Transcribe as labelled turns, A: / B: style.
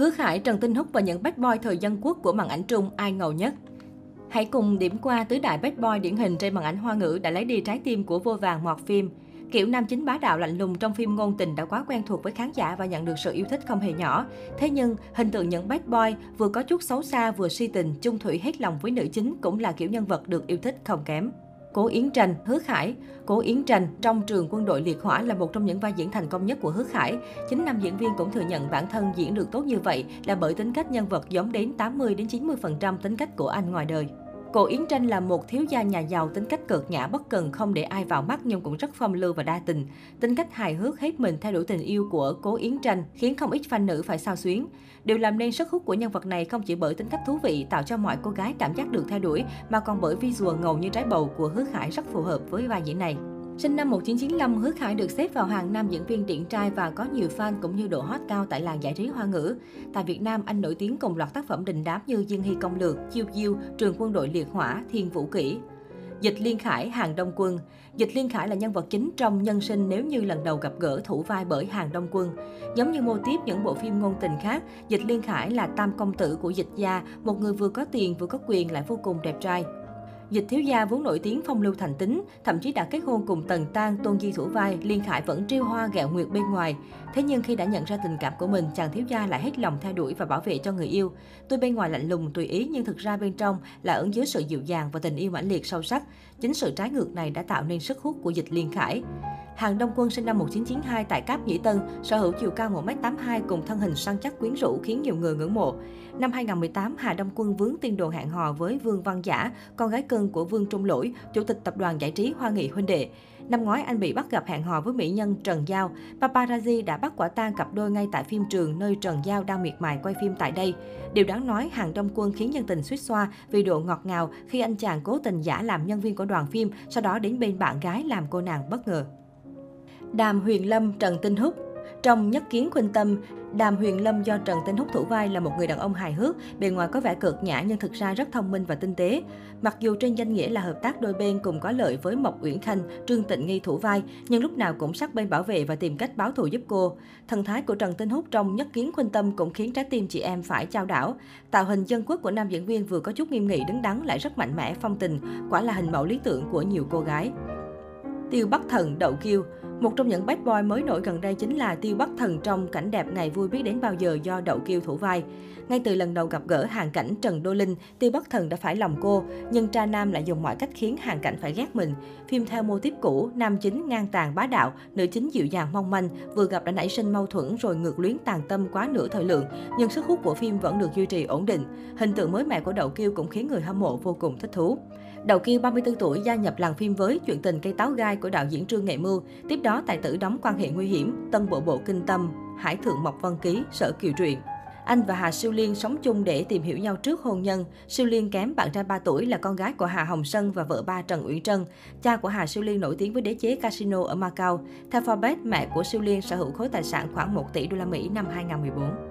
A: Hứa Khải, Trần Tinh Húc và những bad boy thời dân quốc của màn ảnh Trung ai ngầu nhất? Hãy cùng điểm qua tứ đại bad boy điển hình trên màn ảnh hoa ngữ đã lấy đi trái tim của vô vàng mọt phim. Kiểu nam chính bá đạo lạnh lùng trong phim ngôn tình đã quá quen thuộc với khán giả và nhận được sự yêu thích không hề nhỏ. Thế nhưng, hình tượng những bad boy vừa có chút xấu xa vừa si tình, chung thủy hết lòng với nữ chính cũng là kiểu nhân vật được yêu thích không kém. Cố Yến Tranh, Hứa Khải. Cố Yến Tranh trong trường quân đội liệt hỏa là một trong những vai diễn thành công nhất của Hứa Khải. Chính nam diễn viên cũng thừa nhận bản thân diễn được tốt như vậy là bởi tính cách nhân vật giống đến 80 đến 90% tính cách của anh ngoài đời. Cô Yến Tranh là một thiếu gia nhà giàu, tính cách cợt nhã, bất cần, không để ai vào mắt, nhưng cũng rất phong lưu và đa tình. Tính cách hài hước, hết mình theo đuổi tình yêu của Cố Yến Tranh, khiến không ít fan nữ phải sao xuyến. Điều làm nên sức hút của nhân vật này không chỉ bởi tính cách thú vị, tạo cho mọi cô gái cảm giác được theo đuổi, mà còn bởi visual ngầu như trái bầu của Hứa Khải rất phù hợp với vai diễn này. Sinh năm 1995, Hứa Khải được xếp vào hàng nam diễn viên điển trai và có nhiều fan cũng như độ hot cao tại làng giải trí hoa ngữ. Tại Việt Nam, anh nổi tiếng cùng loạt tác phẩm đình đám như Diên Hy Công Lược, Chiêu Diêu, Trường quân đội liệt hỏa, Thiên Vũ Kỷ. Dịch Liên Khải, Hàng Đông Quân Dịch Liên Khải là nhân vật chính trong nhân sinh nếu như lần đầu gặp gỡ thủ vai bởi Hàng Đông Quân. Giống như mô tiếp những bộ phim ngôn tình khác, Dịch Liên Khải là tam công tử của dịch gia, một người vừa có tiền vừa có quyền lại vô cùng đẹp trai. Dịch thiếu gia vốn nổi tiếng phong lưu thành tính, thậm chí đã kết hôn cùng Tần Tang, Tôn Di thủ vai, Liên Khải vẫn trêu hoa gẹo nguyệt bên ngoài. Thế nhưng khi đã nhận ra tình cảm của mình, chàng thiếu gia lại hết lòng theo đuổi và bảo vệ cho người yêu. Tuy bên ngoài lạnh lùng tùy ý nhưng thực ra bên trong là ẩn chứa sự dịu dàng và tình yêu mãnh liệt sâu sắc. Chính sự trái ngược này đã tạo nên sức hút của Dịch Liên Khải. Hàng Đông Quân sinh năm 1992 tại Cáp Nhĩ Tân, sở hữu chiều cao 1m82 cùng thân hình săn chắc quyến rũ khiến nhiều người ngưỡng mộ. Năm 2018, Hà Đông Quân vướng tin đồn hẹn hò với Vương Văn Giả, con gái cưng của Vương Trung Lỗi, chủ tịch tập đoàn giải trí Hoa Nghị Huynh Đệ. Năm ngoái, anh bị bắt gặp hẹn hò với mỹ nhân Trần Giao. Paparazzi đã bắt quả tang cặp đôi ngay tại phim trường nơi Trần Giao đang miệt mài quay phim tại đây. Điều đáng nói, Hàng Đông Quân khiến dân tình suýt xoa vì độ ngọt ngào khi anh chàng cố tình giả làm nhân viên của đoàn phim, sau đó đến bên bạn gái làm cô nàng bất ngờ. Đàm Huyền Lâm, Trần Tinh Húc trong Nhất Kiến Khuynh Tâm, Đàm Huyền Lâm do Trần Tinh Húc thủ vai là một người đàn ông hài hước, bề ngoài có vẻ cợt nhã nhưng thực ra rất thông minh và tinh tế. Mặc dù trên danh nghĩa là hợp tác đôi bên cùng có lợi với Mộc Uyển Khanh, Trương Tịnh Nghi thủ vai, nhưng lúc nào cũng sát bên bảo vệ và tìm cách báo thù giúp cô. Thần thái của Trần Tinh Húc trong Nhất Kiến Khuynh Tâm cũng khiến trái tim chị em phải trao đảo. Tạo hình dân quốc của nam diễn viên vừa có chút nghiêm nghị đứng đắn lại rất mạnh mẽ, phong tình, quả là hình mẫu lý tưởng của nhiều cô gái. Tiêu Bắc Thần, Đậu Kiêu một trong những bad boy mới nổi gần đây chính là Tiêu Bắc Thần trong Cảnh đẹp ngày vui biết đến bao giờ do Đậu Kiêu thủ vai. Ngay từ lần đầu gặp gỡ Hàng Cảnh Trần Đô Linh, Tiêu Bắc Thần đã phải lòng cô, nhưng cha nam lại dùng mọi cách khiến Hàng Cảnh phải ghét mình. Phim theo mô tiếp cũ, nam chính ngang tàn bá đạo, nữ chính dịu dàng mong manh, vừa gặp đã nảy sinh mâu thuẫn rồi ngược luyến tàn tâm quá nửa thời lượng, nhưng sức hút của phim vẫn được duy trì ổn định. Hình tượng mới mẻ của Đậu Kiêu cũng khiến người hâm mộ vô cùng thích thú. Đậu Kiêu 34 tuổi gia nhập làng phim với chuyện tình cây táo gai của đạo diễn Trương Nghệ Mưu. Tiếp đó tài tử đóng quan hệ nguy hiểm, Tân Bộ Bộ Kinh Tâm, Hải Thượng Mộc Văn Ký, Sở Kiều Truyện. Anh và Hà Siêu Liên sống chung để tìm hiểu nhau trước hôn nhân. Siêu Liên kém bạn trai 3 tuổi là con gái của Hà Hồng Sân và vợ ba Trần Uyển Trân. Cha của Hà Siêu Liên nổi tiếng với đế chế casino ở Macau. Theo Forbes, mẹ của Siêu Liên sở hữu khối tài sản khoảng 1 tỷ đô la Mỹ năm 2014.